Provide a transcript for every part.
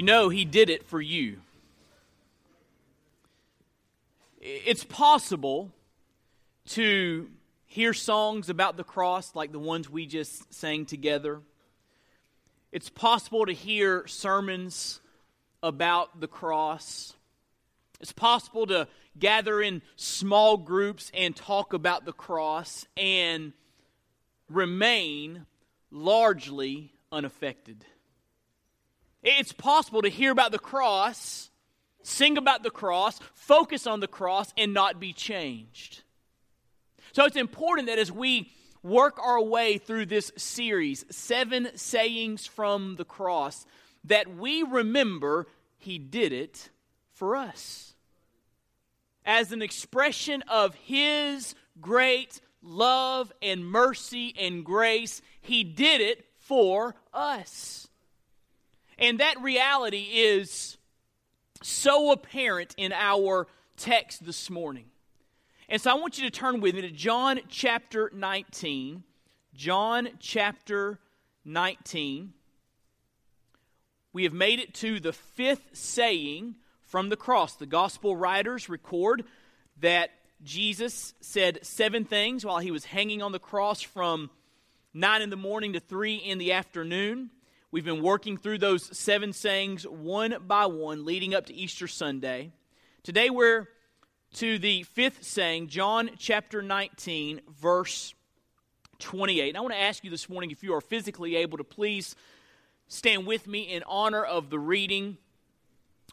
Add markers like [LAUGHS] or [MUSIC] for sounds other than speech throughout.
you know He did it for you. It's possible to hear songs about the cross like the ones we just sang together. It's possible to hear sermons about the cross. It's possible to gather in small groups and talk about the cross and remain largely unaffected. It's possible to hear about the cross, sing about the cross, focus on the cross, and not be changed. So it's important that as we work our way through this series, Seven Sayings from the Cross, that we remember He did it for us. As an expression of His great love and mercy and grace, He did it for us. And that reality is so apparent in our text this morning. And so I want you to turn with me to John chapter 19. John chapter 19. We have made it to the fifth saying from the cross. The gospel writers record that Jesus said seven things while he was hanging on the cross from 9 in the morning to 3 in the afternoon. We've been working through those seven sayings one by one leading up to Easter Sunday. Today we're to the fifth saying, John chapter 19, verse 28. And I want to ask you this morning if you are physically able to please stand with me in honor of the reading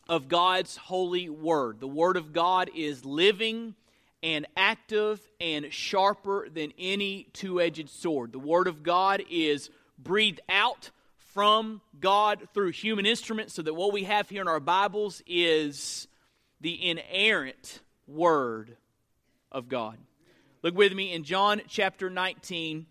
of God's holy word. The word of God is living and active and sharper than any two edged sword. The word of God is breathed out from God through human instruments, so that what we have here in our Bibles is the inerrant Word of God. Look with me in John chapter 19,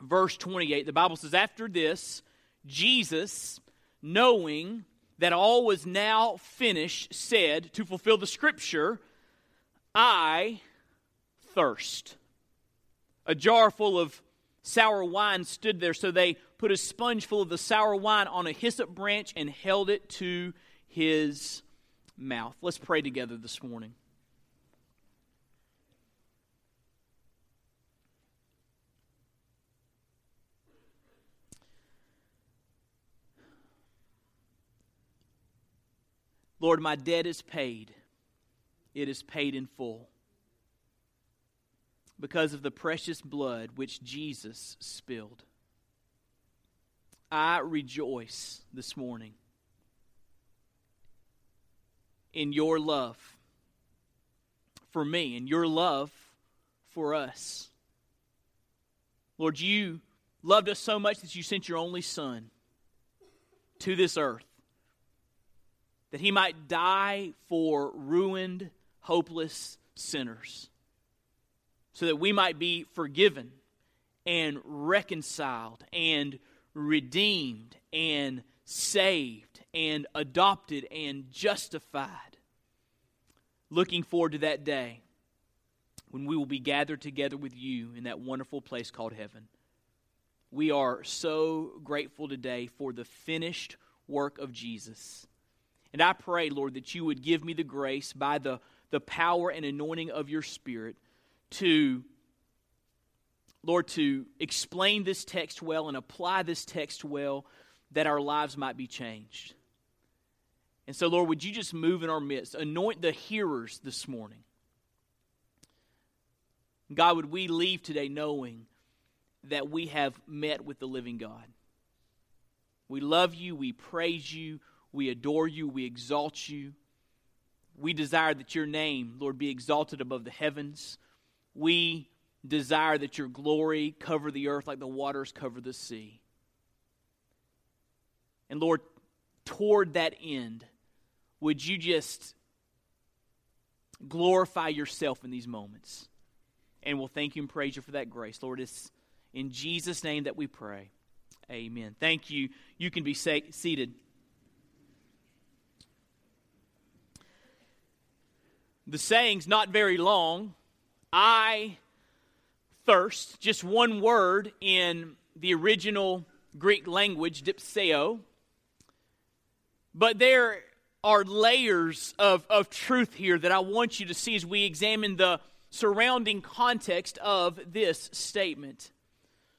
verse 28. The Bible says, After this, Jesus, knowing that all was now finished, said, To fulfill the scripture, I thirst. A jar full of sour wine stood there, so they put a sponge full of the sour wine on a hyssop branch and held it to his mouth. Let's pray together this morning. Lord, my debt is paid. It is paid in full because of the precious blood which Jesus spilled. I rejoice this morning in your love for me and your love for us. Lord, you loved us so much that you sent your only Son to this earth that he might die for ruined, hopeless sinners, so that we might be forgiven and reconciled and redeemed and saved and adopted and justified. Looking forward to that day when we will be gathered together with you in that wonderful place called heaven. We are so grateful today for the finished work of Jesus. And I pray, Lord, that you would give me the grace by the, the power and anointing of your Spirit to Lord, to explain this text well and apply this text well that our lives might be changed. And so, Lord, would you just move in our midst? Anoint the hearers this morning. God, would we leave today knowing that we have met with the living God? We love you, we praise you, we adore you, we exalt you. We desire that your name, Lord, be exalted above the heavens. We desire that your glory cover the earth like the waters cover the sea. And Lord, toward that end, would you just glorify yourself in these moments? And we'll thank you and praise you for that grace. Lord, it's in Jesus' name that we pray. Amen. Thank you. You can be seated. The saying's not very long. I thirst, just one word in the original Greek language, dipseo. But there are layers of, of truth here that I want you to see as we examine the surrounding context of this statement.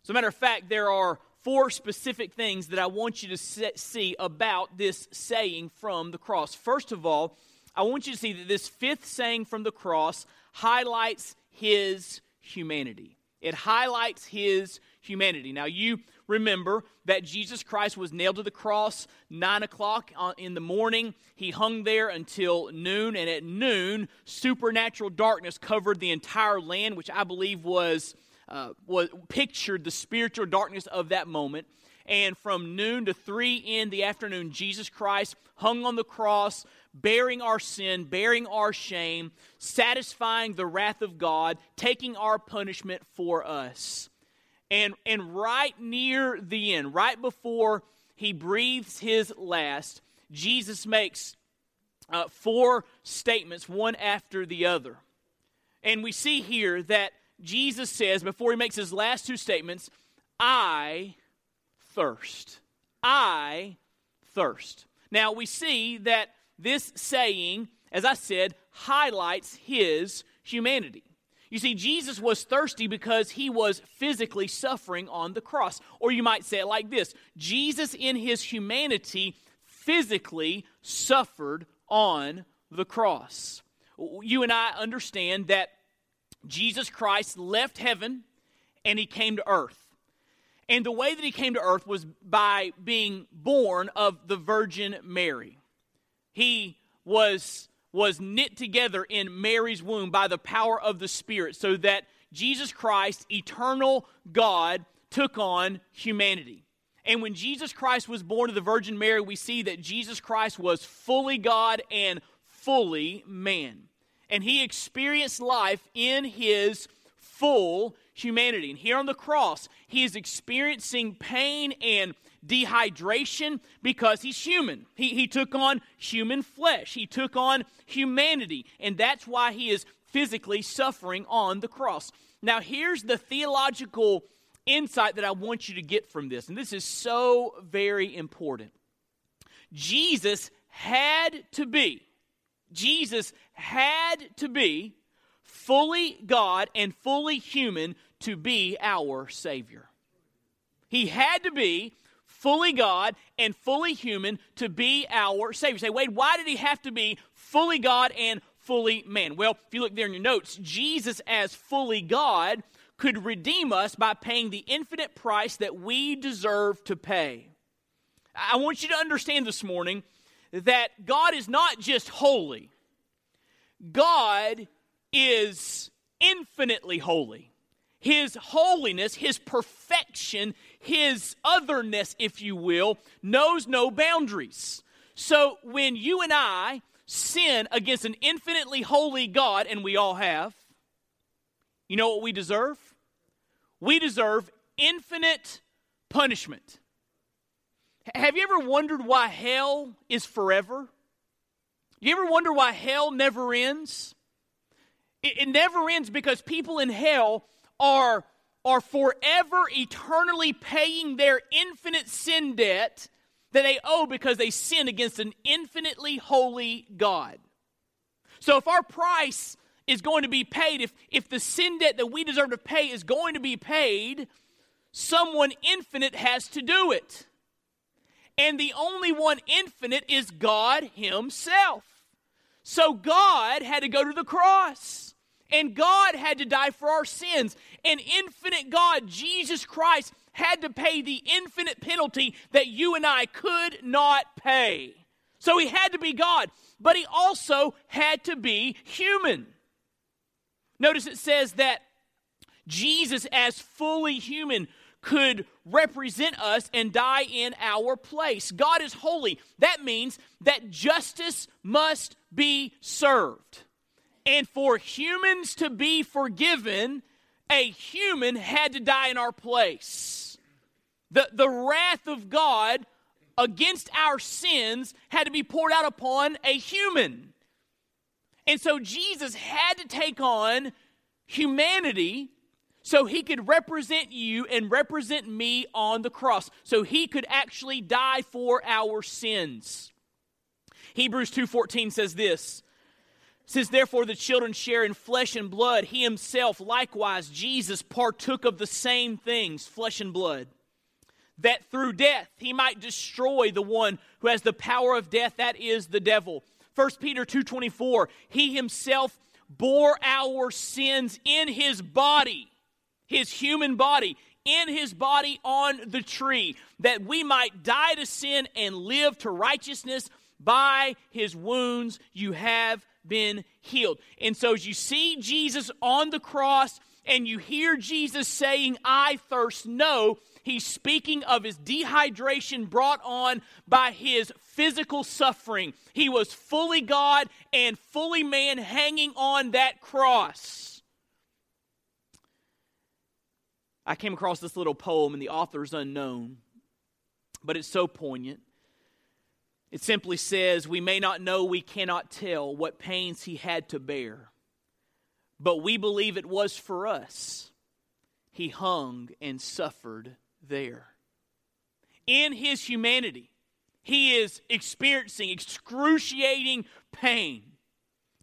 As a matter of fact, there are four specific things that I want you to see about this saying from the cross. First of all, I want you to see that this fifth saying from the cross highlights his humanity. It highlights his humanity. Now, you remember that Jesus Christ was nailed to the cross 9 o'clock in the morning. He hung there until noon, and at noon, supernatural darkness covered the entire land, which I believe was, uh, was pictured the spiritual darkness of that moment. And from noon to 3 in the afternoon, Jesus Christ hung on the cross, bearing our sin, bearing our shame, satisfying the wrath of God, taking our punishment for us. And, and right near the end, right before he breathes his last, Jesus makes uh, four statements, one after the other. And we see here that Jesus says, before he makes his last two statements, I thirst. I thirst. Now we see that this saying, as I said, highlights his humanity. You see, Jesus was thirsty because he was physically suffering on the cross. Or you might say it like this Jesus, in his humanity, physically suffered on the cross. You and I understand that Jesus Christ left heaven and he came to earth. And the way that he came to earth was by being born of the Virgin Mary. He was was knit together in Mary's womb by the power of the Spirit, so that Jesus Christ, eternal God, took on humanity. And when Jesus Christ was born of the Virgin Mary, we see that Jesus Christ was fully God and fully man. And he experienced life in his full humanity. And here on the cross, he is experiencing pain and dehydration because he's human. He, he took on human flesh, he took on humanity, and that's why he is physically suffering on the cross. Now, here's the theological insight that I want you to get from this, and this is so very important. Jesus had to be, Jesus had to be fully God and fully human to be our Savior. He had to be fully God and fully human to be our Savior. say, Wade, why did he have to be fully God and fully man? Well, if you look there in your notes, Jesus, as fully God, could redeem us by paying the infinite price that we deserve to pay. I want you to understand this morning that God is not just holy, God is infinitely holy. His holiness, His perfection, His otherness, if you will, knows no boundaries. So when you and I sin against an infinitely holy God, and we all have, you know what we deserve? We deserve infinite punishment. Have you ever wondered why hell is forever? You ever wonder why hell never ends? It, it never ends because people in hell are, are forever, eternally paying their infinite sin debt that they owe because they sin against an infinitely holy God. So if our price is going to be paid, if, if the sin debt that we deserve to pay is going to be paid, someone infinite has to do it. And the only one infinite is God Himself. So God had to go to the cross. And God had to die for our sins. And infinite God, Jesus Christ, had to pay the infinite penalty that you and I could not pay. So he had to be God, but he also had to be human. Notice it says that Jesus, as fully human, could represent us and die in our place. God is holy. That means that justice must be served. And for humans to be forgiven, a human had to die in our place. The, the wrath of God against our sins had to be poured out upon a human. And so Jesus had to take on humanity so he could represent you and represent me on the cross. So he could actually die for our sins. Hebrews 2:14 says this, since therefore the children share in flesh and blood, he himself likewise, Jesus, partook of the same things, flesh and blood, that through death he might destroy the one who has the power of death, that is the devil. 1 Peter 2:24, he himself bore our sins in his body, his human body, in his body on the tree, that we might die to sin and live to righteousness. By his wounds you have been healed. And so, as you see Jesus on the cross and you hear Jesus saying, I thirst, no, he's speaking of his dehydration brought on by his physical suffering. He was fully God and fully man hanging on that cross. I came across this little poem, and the author's unknown, but it's so poignant. It simply says, We may not know, we cannot tell what pains he had to bear, but we believe it was for us. He hung and suffered there. In his humanity, he is experiencing excruciating pain,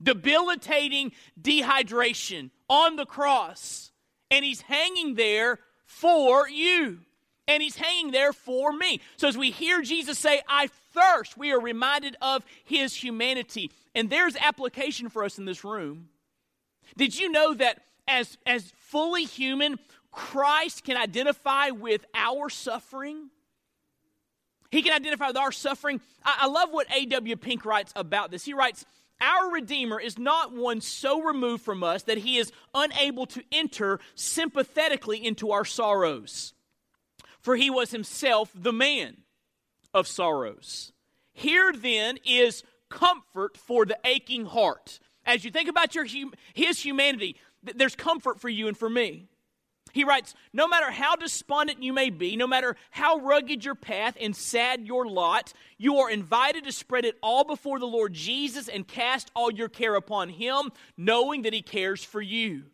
debilitating dehydration on the cross, and he's hanging there for you and he's hanging there for me. So as we hear Jesus say, I thirst, we are reminded of his humanity. And there's application for us in this room. Did you know that as, as fully human, Christ can identify with our suffering? He can identify with our suffering. I, I love what A.W. Pink writes about this. He writes, our Redeemer is not one so removed from us that he is unable to enter sympathetically into our sorrows for he was himself the man of sorrows. Here then is comfort for the aching heart. As you think about your his humanity, there's comfort for you and for me. He writes, No matter how despondent you may be, no matter how rugged your path and sad your lot, you are invited to spread it all before the Lord Jesus and cast all your care upon Him, knowing that He cares for you.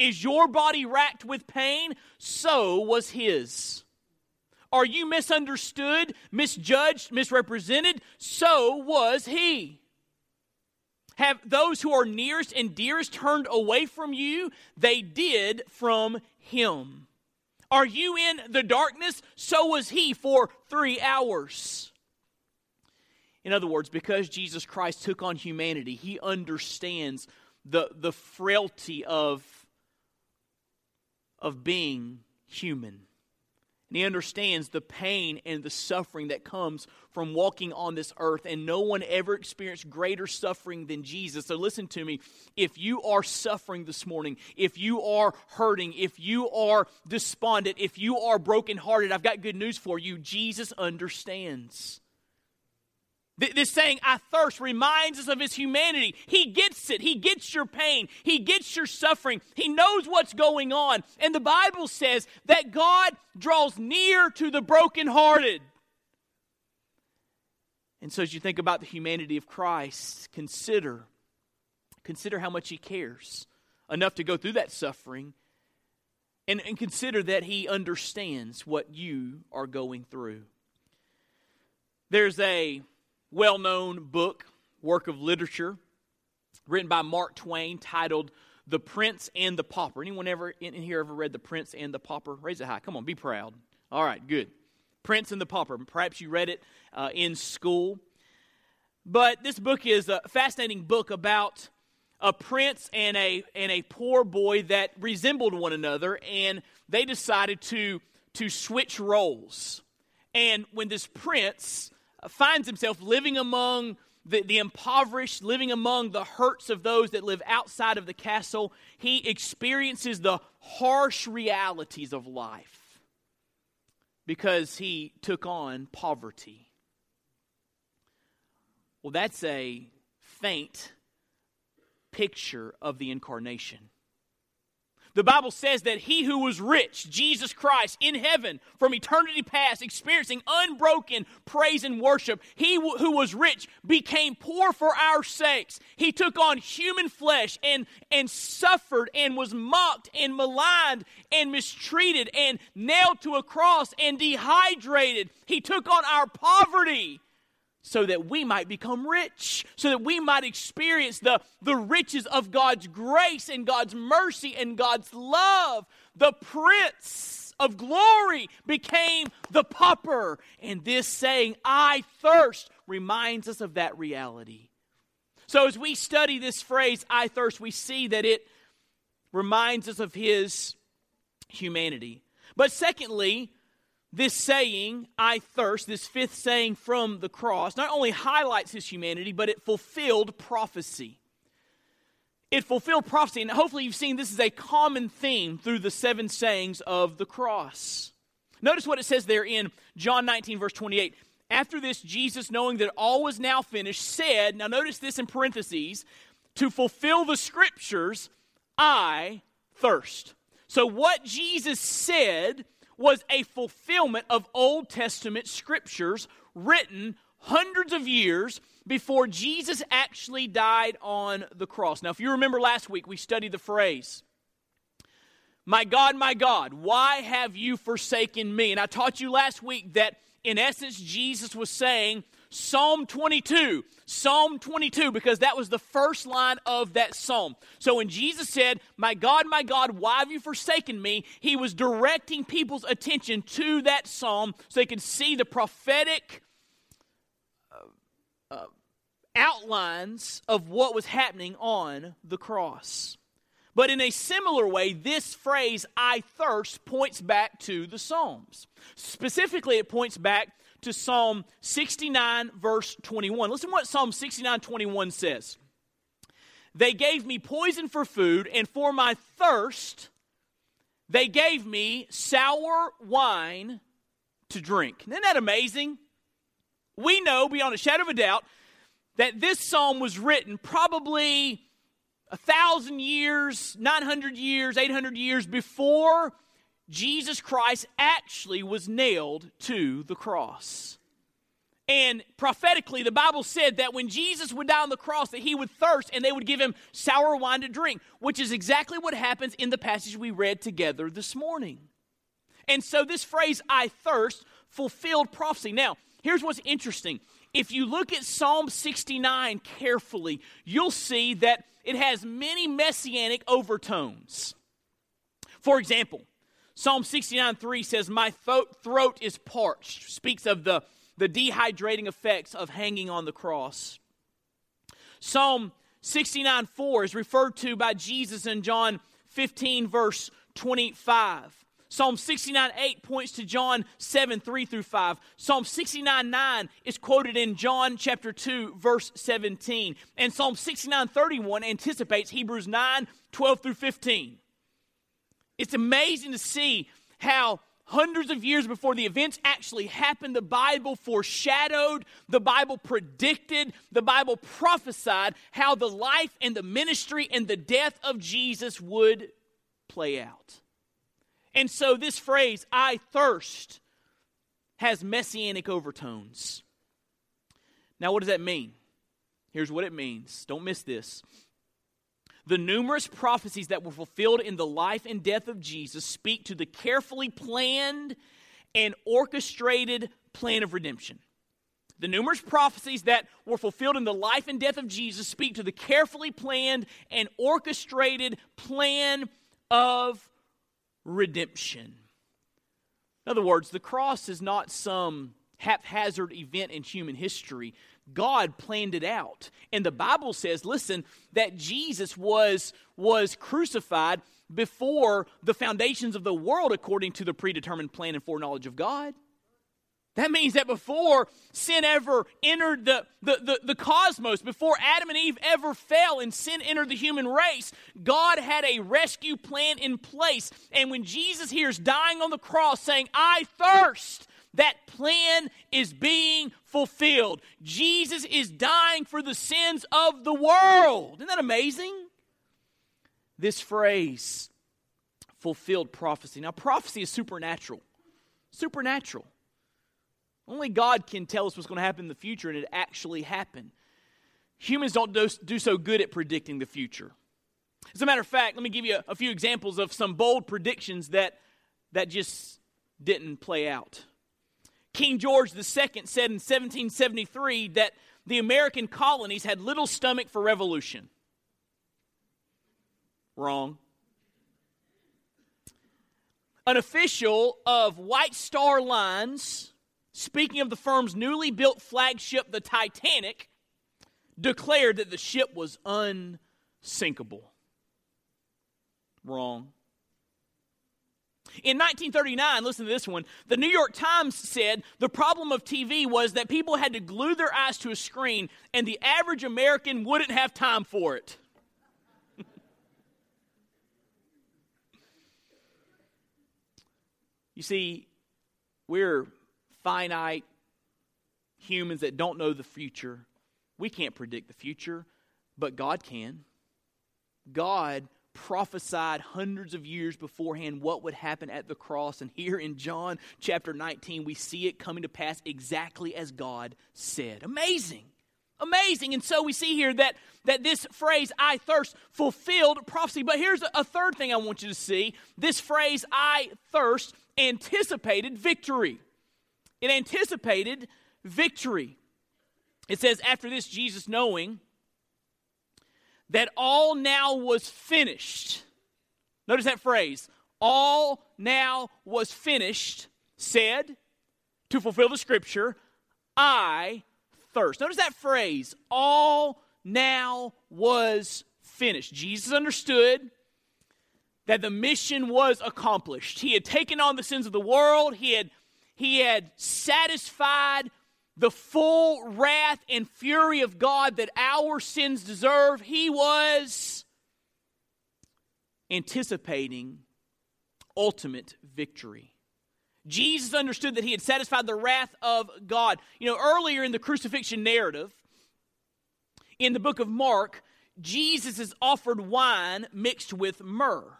Is your body racked with pain? So was his. Are you misunderstood, misjudged, misrepresented? So was he. Have those who are nearest and dearest turned away from you? They did from him. Are you in the darkness? So was he for three hours. In other words, because Jesus Christ took on humanity, he understands the, the frailty of of being human. And he understands the pain and the suffering that comes from walking on this earth. And no one ever experienced greater suffering than Jesus. So listen to me. If you are suffering this morning, if you are hurting, if you are despondent, if you are brokenhearted, I've got good news for you. Jesus understands. This saying, I thirst, reminds us of his humanity. He gets it. He gets your pain. He gets your suffering. He knows what's going on. And the Bible says that God draws near to the brokenhearted. And so as you think about the humanity of Christ, consider consider how much he cares enough to go through that suffering and, and consider that he understands what you are going through. There's a well known book, work of literature, written by Mark Twain titled The Prince and the Pauper. Anyone ever in here ever read The Prince and the Pauper? Raise it high. Come on, be proud. All right, good. Prince and the Pauper. Perhaps you read it uh, in school. But this book is a fascinating book about a prince and a, and a poor boy that resembled one another, and they decided to, to switch roles. And when this prince finds himself living among the, the impoverished, living among the hurts of those that live outside of the castle. He experiences the harsh realities of life because he took on poverty. Well, that's a faint picture of the incarnation. The Bible says that he who was rich, Jesus Christ, in heaven from eternity past, experiencing unbroken praise and worship, he who was rich became poor for our sakes. He took on human flesh and, and suffered and was mocked and maligned and mistreated and nailed to a cross and dehydrated. He took on our poverty so that we might become rich, so that we might experience the, the riches of God's grace and God's mercy and God's love. The Prince of glory became the pauper. And this saying, I thirst, reminds us of that reality. So as we study this phrase, I thirst, we see that it reminds us of his humanity. But secondly, this saying, I thirst, this fifth saying from the cross, not only highlights his humanity, but it fulfilled prophecy. It fulfilled prophecy, and hopefully you've seen this is a common theme through the seven sayings of the cross. Notice what it says there in John 19, verse 28. After this, Jesus, knowing that all was now finished, said, now notice this in parentheses, to fulfill the scriptures, I thirst. So, what Jesus said was a fulfillment of Old Testament scriptures written hundreds of years before Jesus actually died on the cross. Now, if you remember last week, we studied the phrase, My God, my God, why have you forsaken me? And I taught you last week that in essence, Jesus was saying, Psalm 22, Psalm 22, because that was the first line of that psalm. So when Jesus said, My God, my God, why have you forsaken me? He was directing people's attention to that psalm so they could see the prophetic uh, uh, outlines of what was happening on the cross. But in a similar way, this phrase, I thirst, points back to the Psalms. Specifically, it points back to Psalm 69, verse 21. Listen what Psalm 69, 21 says. They gave me poison for food, and for my thirst, they gave me sour wine to drink. Isn't that amazing? We know beyond a shadow of a doubt that this psalm was written probably a thousand years, 900 years, 800 years before Jesus Christ actually was nailed to the cross. And prophetically, the Bible said that when Jesus would die on the cross, that he would thirst and they would give him sour wine to drink, which is exactly what happens in the passage we read together this morning. And so, this phrase, I thirst, fulfilled prophecy. Now, here's what's interesting. If you look at Psalm 69 carefully, you'll see that it has many messianic overtones. For example, Psalm 69 3 says, My throat is parched, speaks of the, the dehydrating effects of hanging on the cross. Psalm 69 4 is referred to by Jesus in John 15, verse 25. Psalm 69 8 points to John 7 3 through 5. Psalm 69 9 is quoted in John chapter 2, verse 17. And Psalm 69 31 anticipates Hebrews 9 12 through 15. It's amazing to see how hundreds of years before the events actually happened, the Bible foreshadowed, the Bible predicted, the Bible prophesied how the life and the ministry and the death of Jesus would play out. And so, this phrase, I thirst, has messianic overtones. Now, what does that mean? Here's what it means. Don't miss this. The numerous prophecies that were fulfilled in the life and death of Jesus speak to the carefully planned and orchestrated plan of redemption. The numerous prophecies that were fulfilled in the life and death of Jesus speak to the carefully planned and orchestrated plan of redemption. In other words, the cross is not some haphazard event in human history. God planned it out. And the Bible says, listen, that Jesus was, was crucified before the foundations of the world according to the predetermined plan and foreknowledge of God. That means that before sin ever entered the, the, the, the, cosmos, before Adam and Eve ever fell and sin entered the human race, God had a rescue plan in place. And when Jesus hears dying on the cross saying, I thirst, that plan is being fulfilled. Jesus is dying for the sins of the world. Isn't that amazing? This phrase, fulfilled prophecy. Now, prophecy is supernatural. Supernatural. Only God can tell us what's going to happen in the future, and it actually happened. Humans don't do, so good at predicting the future. As a matter of fact, let me give you a few examples of some bold predictions that, that just didn't play out. King George II said in 1773 that the American colonies had little stomach for revolution. Wrong. An official of White Star Lines, speaking of the firm's newly built flagship, the Titanic, declared that the ship was unsinkable. Wrong. In 1939, listen to this one, the New York Times said the problem of TV was that people had to glue their eyes to a screen and the average American wouldn't have time for it. [LAUGHS] you see, we're finite humans that don't know the future. We can't predict the future, but God can. God prophesied hundreds of years beforehand what would happen at the cross. And here in John chapter 19, we see it coming to pass exactly as God said. Amazing. Amazing. And so we see here that, that this phrase, I thirst, fulfilled prophecy. But here's a, a third thing I want you to see. This phrase, I thirst, anticipated victory. It anticipated victory. It says, after this, Jesus, knowing that all now was finished. Notice that phrase, all now was finished, said, to fulfill the scripture, I thirst. Notice that phrase, all now was finished. Jesus understood that the mission was accomplished. He had taken on the sins of the world, he had, he had satisfied the full wrath and fury of God that our sins deserve, he was anticipating ultimate victory. Jesus understood that he had satisfied the wrath of God. You know, earlier in the crucifixion narrative, in the book of Mark, Jesus is offered wine mixed with myrrh.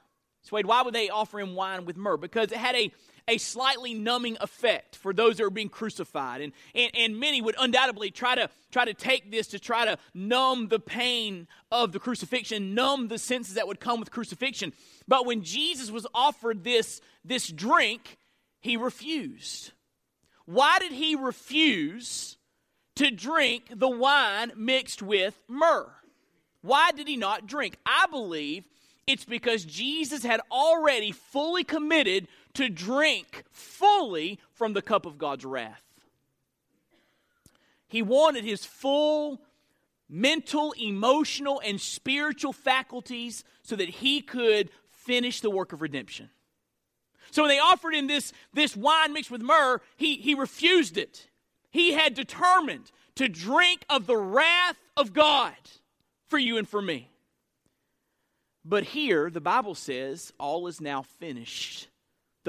So, wait, why would they offer him wine with myrrh? Because it had a a slightly numbing effect for those that are being crucified. And, and, and many would undoubtedly try to, try to take this to try to numb the pain of the crucifixion, numb the senses that would come with crucifixion. But when Jesus was offered this, this drink, he refused. Why did he refuse to drink the wine mixed with myrrh? Why did he not drink? I believe it's because Jesus had already fully committed to drink fully from the cup of God's wrath. He wanted his full mental, emotional, and spiritual faculties so that he could finish the work of redemption. So when they offered him this, this wine mixed with myrrh, he, he refused it. He had determined to drink of the wrath of God for you and for me. But here, the Bible says, all is now finished.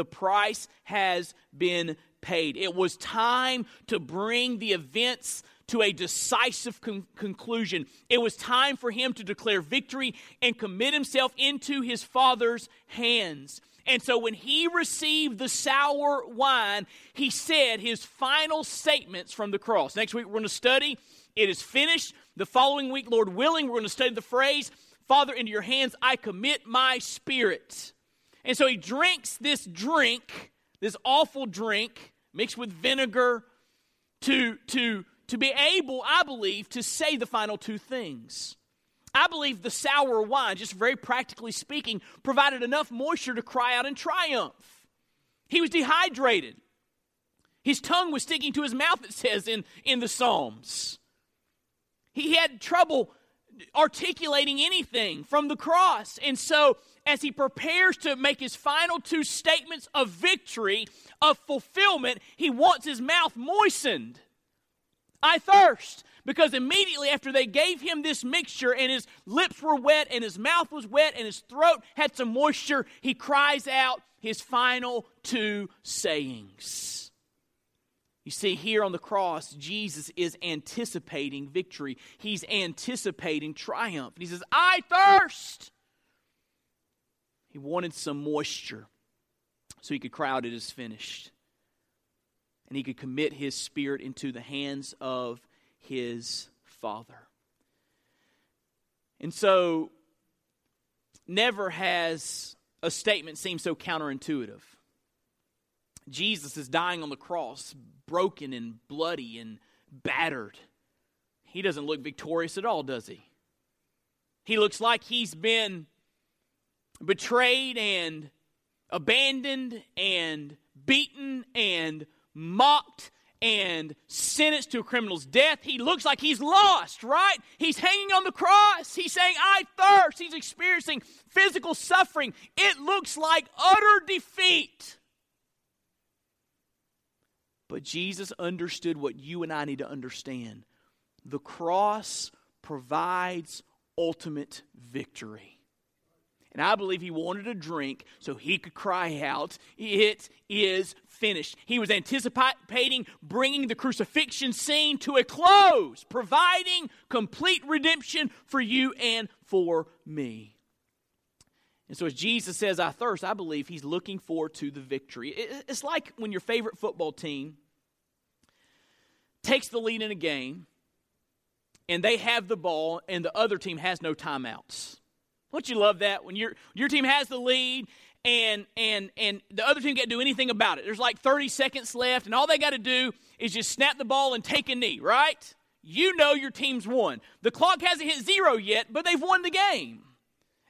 The price has been paid. It was time to bring the events to a decisive con- conclusion. It was time for him to declare victory and commit himself into his Father's hands. And so when he received the sour wine, he said his final statements from the cross. Next week, we're going to study It is finished. The following week, Lord willing, we're going to study the phrase Father, into your hands I commit my spirit. And so he drinks this drink, this awful drink, mixed with vinegar, to, to, to be able, I believe, to say the final two things. I believe the sour wine, just very practically speaking, provided enough moisture to cry out in triumph. He was dehydrated. His tongue was sticking to his mouth, it says in, in the Psalms. He had trouble articulating anything from the cross. And so, as he prepares to make his final two statements of victory, of fulfillment, he wants his mouth moistened. I thirst. Because immediately after they gave him this mixture and his lips were wet and his mouth was wet and his throat had some moisture, he cries out his final two sayings. You see, here on the cross, Jesus is anticipating victory. He's anticipating triumph. he says, I thirst. He wanted some moisture so he could cry out, It is finished. And he could commit his spirit into the hands of his Father. And so, never has a statement seemed so counterintuitive. Jesus is dying on the cross, broken and bloody and battered. He doesn't look victorious at all, does he? He looks like he's been betrayed and abandoned and beaten and mocked and sentenced to a criminal's death. He looks like he's lost, right? He's hanging on the cross. He's saying, I thirst. He's experiencing physical suffering. It looks like utter defeat. But Jesus understood what you and I need to understand the cross provides ultimate victory. And I believe he wanted a drink so he could cry out, It is finished. He was anticipating bringing the crucifixion scene to a close, providing complete redemption for you and for me. And so, as Jesus says, I thirst, I believe he's looking forward to the victory. It's like when your favorite football team takes the lead in a game and they have the ball and the other team has no timeouts. Don't you love that when your your team has the lead and and and the other team can't do anything about it. There's like 30 seconds left, and all they got to do is just snap the ball and take a knee, right? You know your team's won. The clock hasn't hit zero yet, but they've won the game.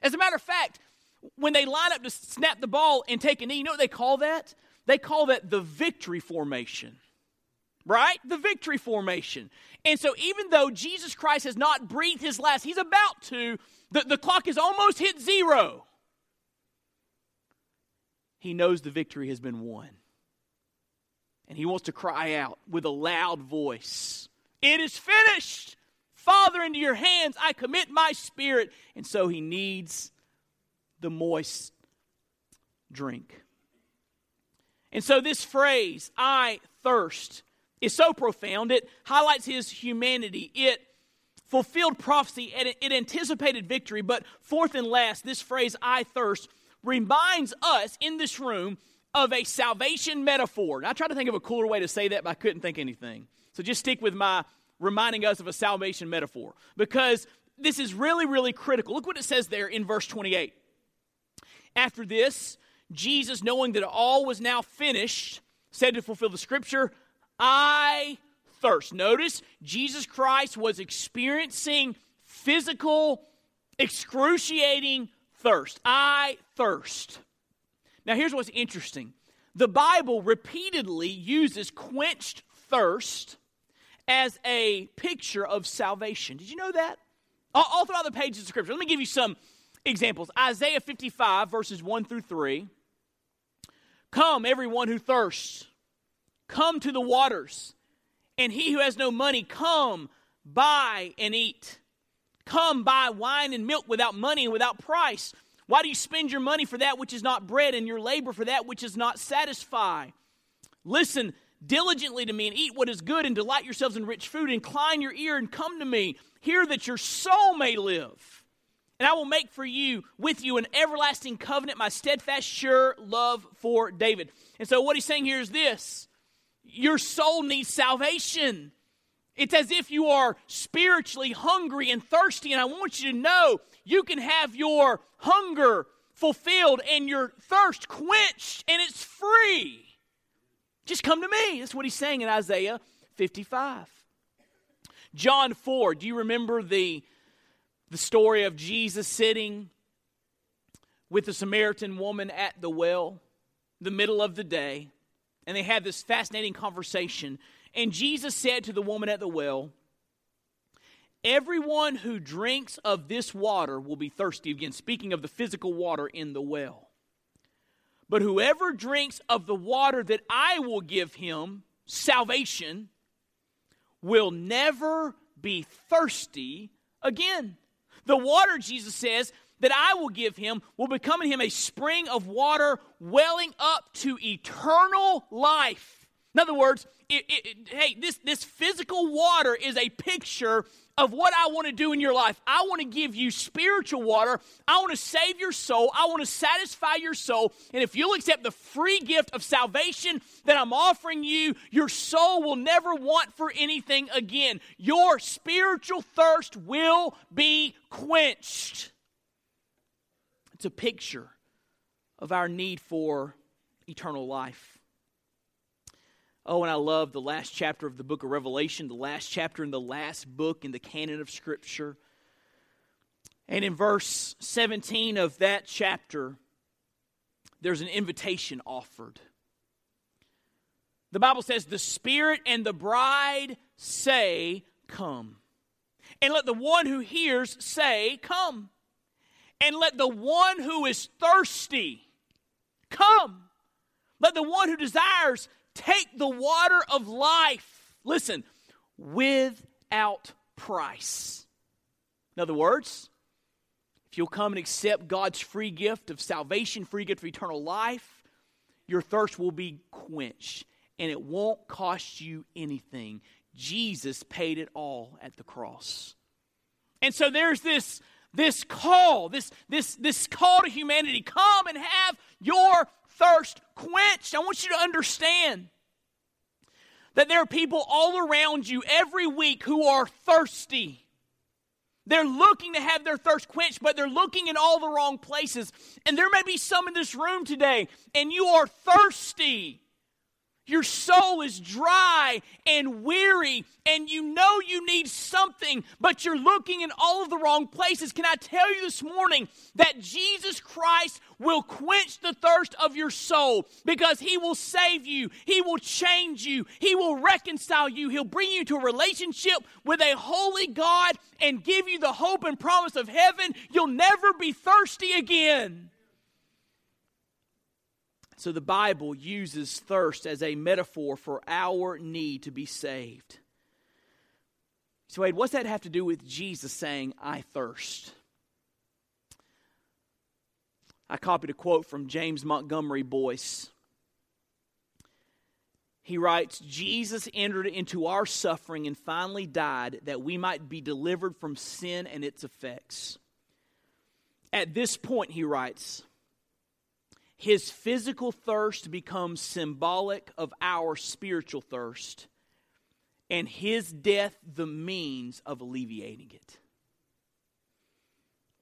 As a matter of fact, when they line up to snap the ball and take a knee, you know what they call that? They call that the victory formation. Right? The victory formation. And so, even though Jesus Christ has not breathed his last, he's about to, the, the clock has almost hit zero. He knows the victory has been won. And he wants to cry out with a loud voice It is finished! Father, into your hands I commit my spirit. And so he needs the moist drink. And so, this phrase, I thirst, is so profound. It highlights his humanity. It fulfilled prophecy and it anticipated victory. But fourth and last, this phrase, I thirst, reminds us in this room of a salvation metaphor. And I tried to think of a cooler way to say that, but I couldn't think anything. So just stick with my reminding us of a salvation metaphor because this is really, really critical. Look what it says there in verse 28. After this, Jesus, knowing that all was now finished, said to fulfill the scripture, I thirst. Notice Jesus Christ was experiencing physical, excruciating thirst. I thirst. Now, here's what's interesting the Bible repeatedly uses quenched thirst as a picture of salvation. Did you know that? All, all throughout the pages of Scripture. Let me give you some examples. Isaiah 55, verses 1 through 3. Come, everyone who thirsts, come to the waters. And he who has no money, come, buy and eat. Come buy wine and milk without money and without price. Why do you spend your money for that which is not bread and your labor for that which is not satisfy? Listen diligently to me and eat what is good and delight yourselves in rich food. Incline your ear and come to me. Hear that your soul may live. And I will make for you, with you, an everlasting covenant, my steadfast, sure love for David. And so, what he's saying here is this your soul needs salvation. It's as if you are spiritually hungry and thirsty, and I want you to know you can have your hunger fulfilled and your thirst quenched, and it's free. Just come to me. That's what he's saying in Isaiah 55. John 4, do you remember the, the story of Jesus sitting with the Samaritan woman at the well, the middle of the day, and they had this fascinating conversation. And Jesus said to the woman at the well, Everyone who drinks of this water will be thirsty. Again, speaking of the physical water in the well. But whoever drinks of the water that I will give him, salvation, will never be thirsty again. The water, Jesus says, that I will give him will become in him a spring of water welling up to eternal life. In other words, it, it, hey, this, this physical water is a picture of what I want to do in your life. I want to give you spiritual water. I want to save your soul. I want to satisfy your soul. And if you'll accept the free gift of salvation that I'm offering you, your soul will never want for anything again. Your spiritual thirst will be quenched. It's a picture of our need for eternal life. Oh, and I love the last chapter of the book of Revelation, the last chapter in the last book in the canon of Scripture. And in verse 17 of that chapter, there's an invitation offered. The Bible says, The Spirit and the bride say, Come. And let the one who hears say, Come. And let the one who is thirsty come. Let the one who desires take the water of life. Listen, without price. In other words, if you'll come and accept God's free gift of salvation, free gift of eternal life, your thirst will be quenched and it won't cost you anything. Jesus paid it all at the cross. And so there's this this call, this this this call to humanity, come and have your thirst quenched. I want you to understand that there are people all around you every week who are thirsty. They're looking to have their thirst quenched, but they're looking in all the wrong places. And there may be some in this room today, and you are thirsty. Your soul is dry and weary, and you know you need something, but you're looking in all of the wrong places. Can I tell you this morning that Jesus Christ will quench the thirst of your soul because He will save you, He will change you, He will reconcile you, He'll bring you to a relationship with a holy God and give you the hope and promise of heaven. You'll never be thirsty again. So the Bible uses thirst as a metaphor for our need to be saved. So, Wade, what's that have to do with Jesus saying, I thirst? I copied a quote from James Montgomery Boice. He writes Jesus entered into our suffering and finally died that we might be delivered from sin and its effects. At this point, he writes, his physical thirst becomes symbolic of our spiritual thirst, and his death the means of alleviating it.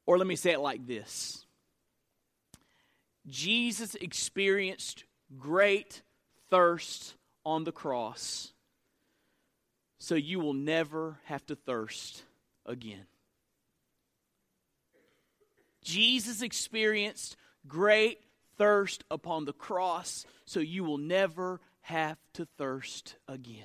Or let me say it like this Jesus experienced great thirst on the cross, so you will never have to thirst again. Jesus experienced great thirst upon the cross so you will never have to thirst again.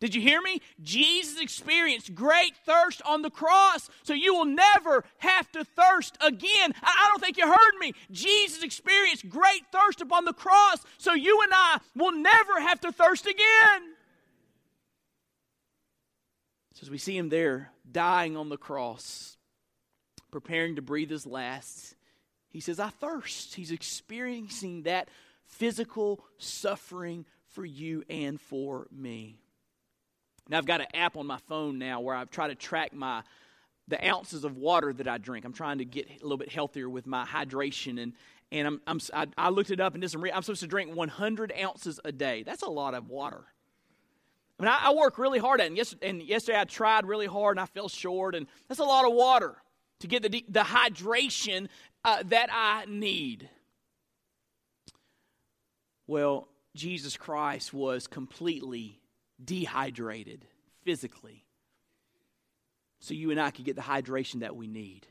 Did you hear me? Jesus experienced great thirst on the cross, so you will never have to thirst again. I, don't think you heard me. Jesus experienced great thirst upon the cross, so you and I will never have to thirst again. So as we see him there dying on the cross, preparing to breathe his last, he says, I thirst. He's experiencing that physical suffering for you and for me. Now, I've got an app on my phone now where I've tried to track my the ounces of water that I drink. I'm trying to get a little bit healthier with my hydration, and and I'm, I'm I, I looked it up and did some. Re- I'm supposed to drink 100 ounces a day. That's a lot of water. I mean, I, I work really hard at it. And, and yesterday I tried really hard and I fell short, and that's a lot of water to get the, the hydration uh, that I need? Well, Jesus Christ was completely dehydrated physically. So you and I could get the hydration that we need.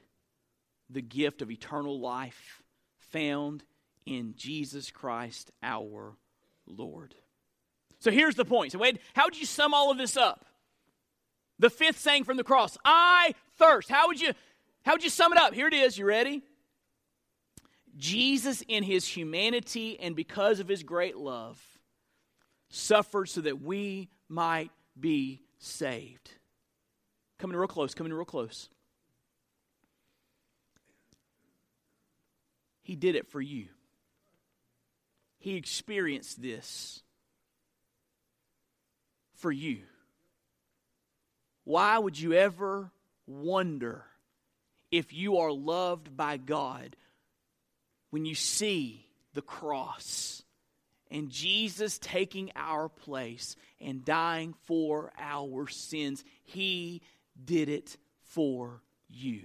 The gift of eternal life found in Jesus Christ our Lord. So here's the point. So, Wade, how would you sum all of this up? The fifth saying from the cross, I thirst. How would you how would you sum it up? Here it is. You ready? Jesus, in his humanity and because of his great love, suffered so that we might be saved. Coming real close, coming real close. He did it for you. He experienced this for you. Why would you ever wonder if you are loved by God when you see the cross and Jesus taking our place and dying for our sins, He did it for you.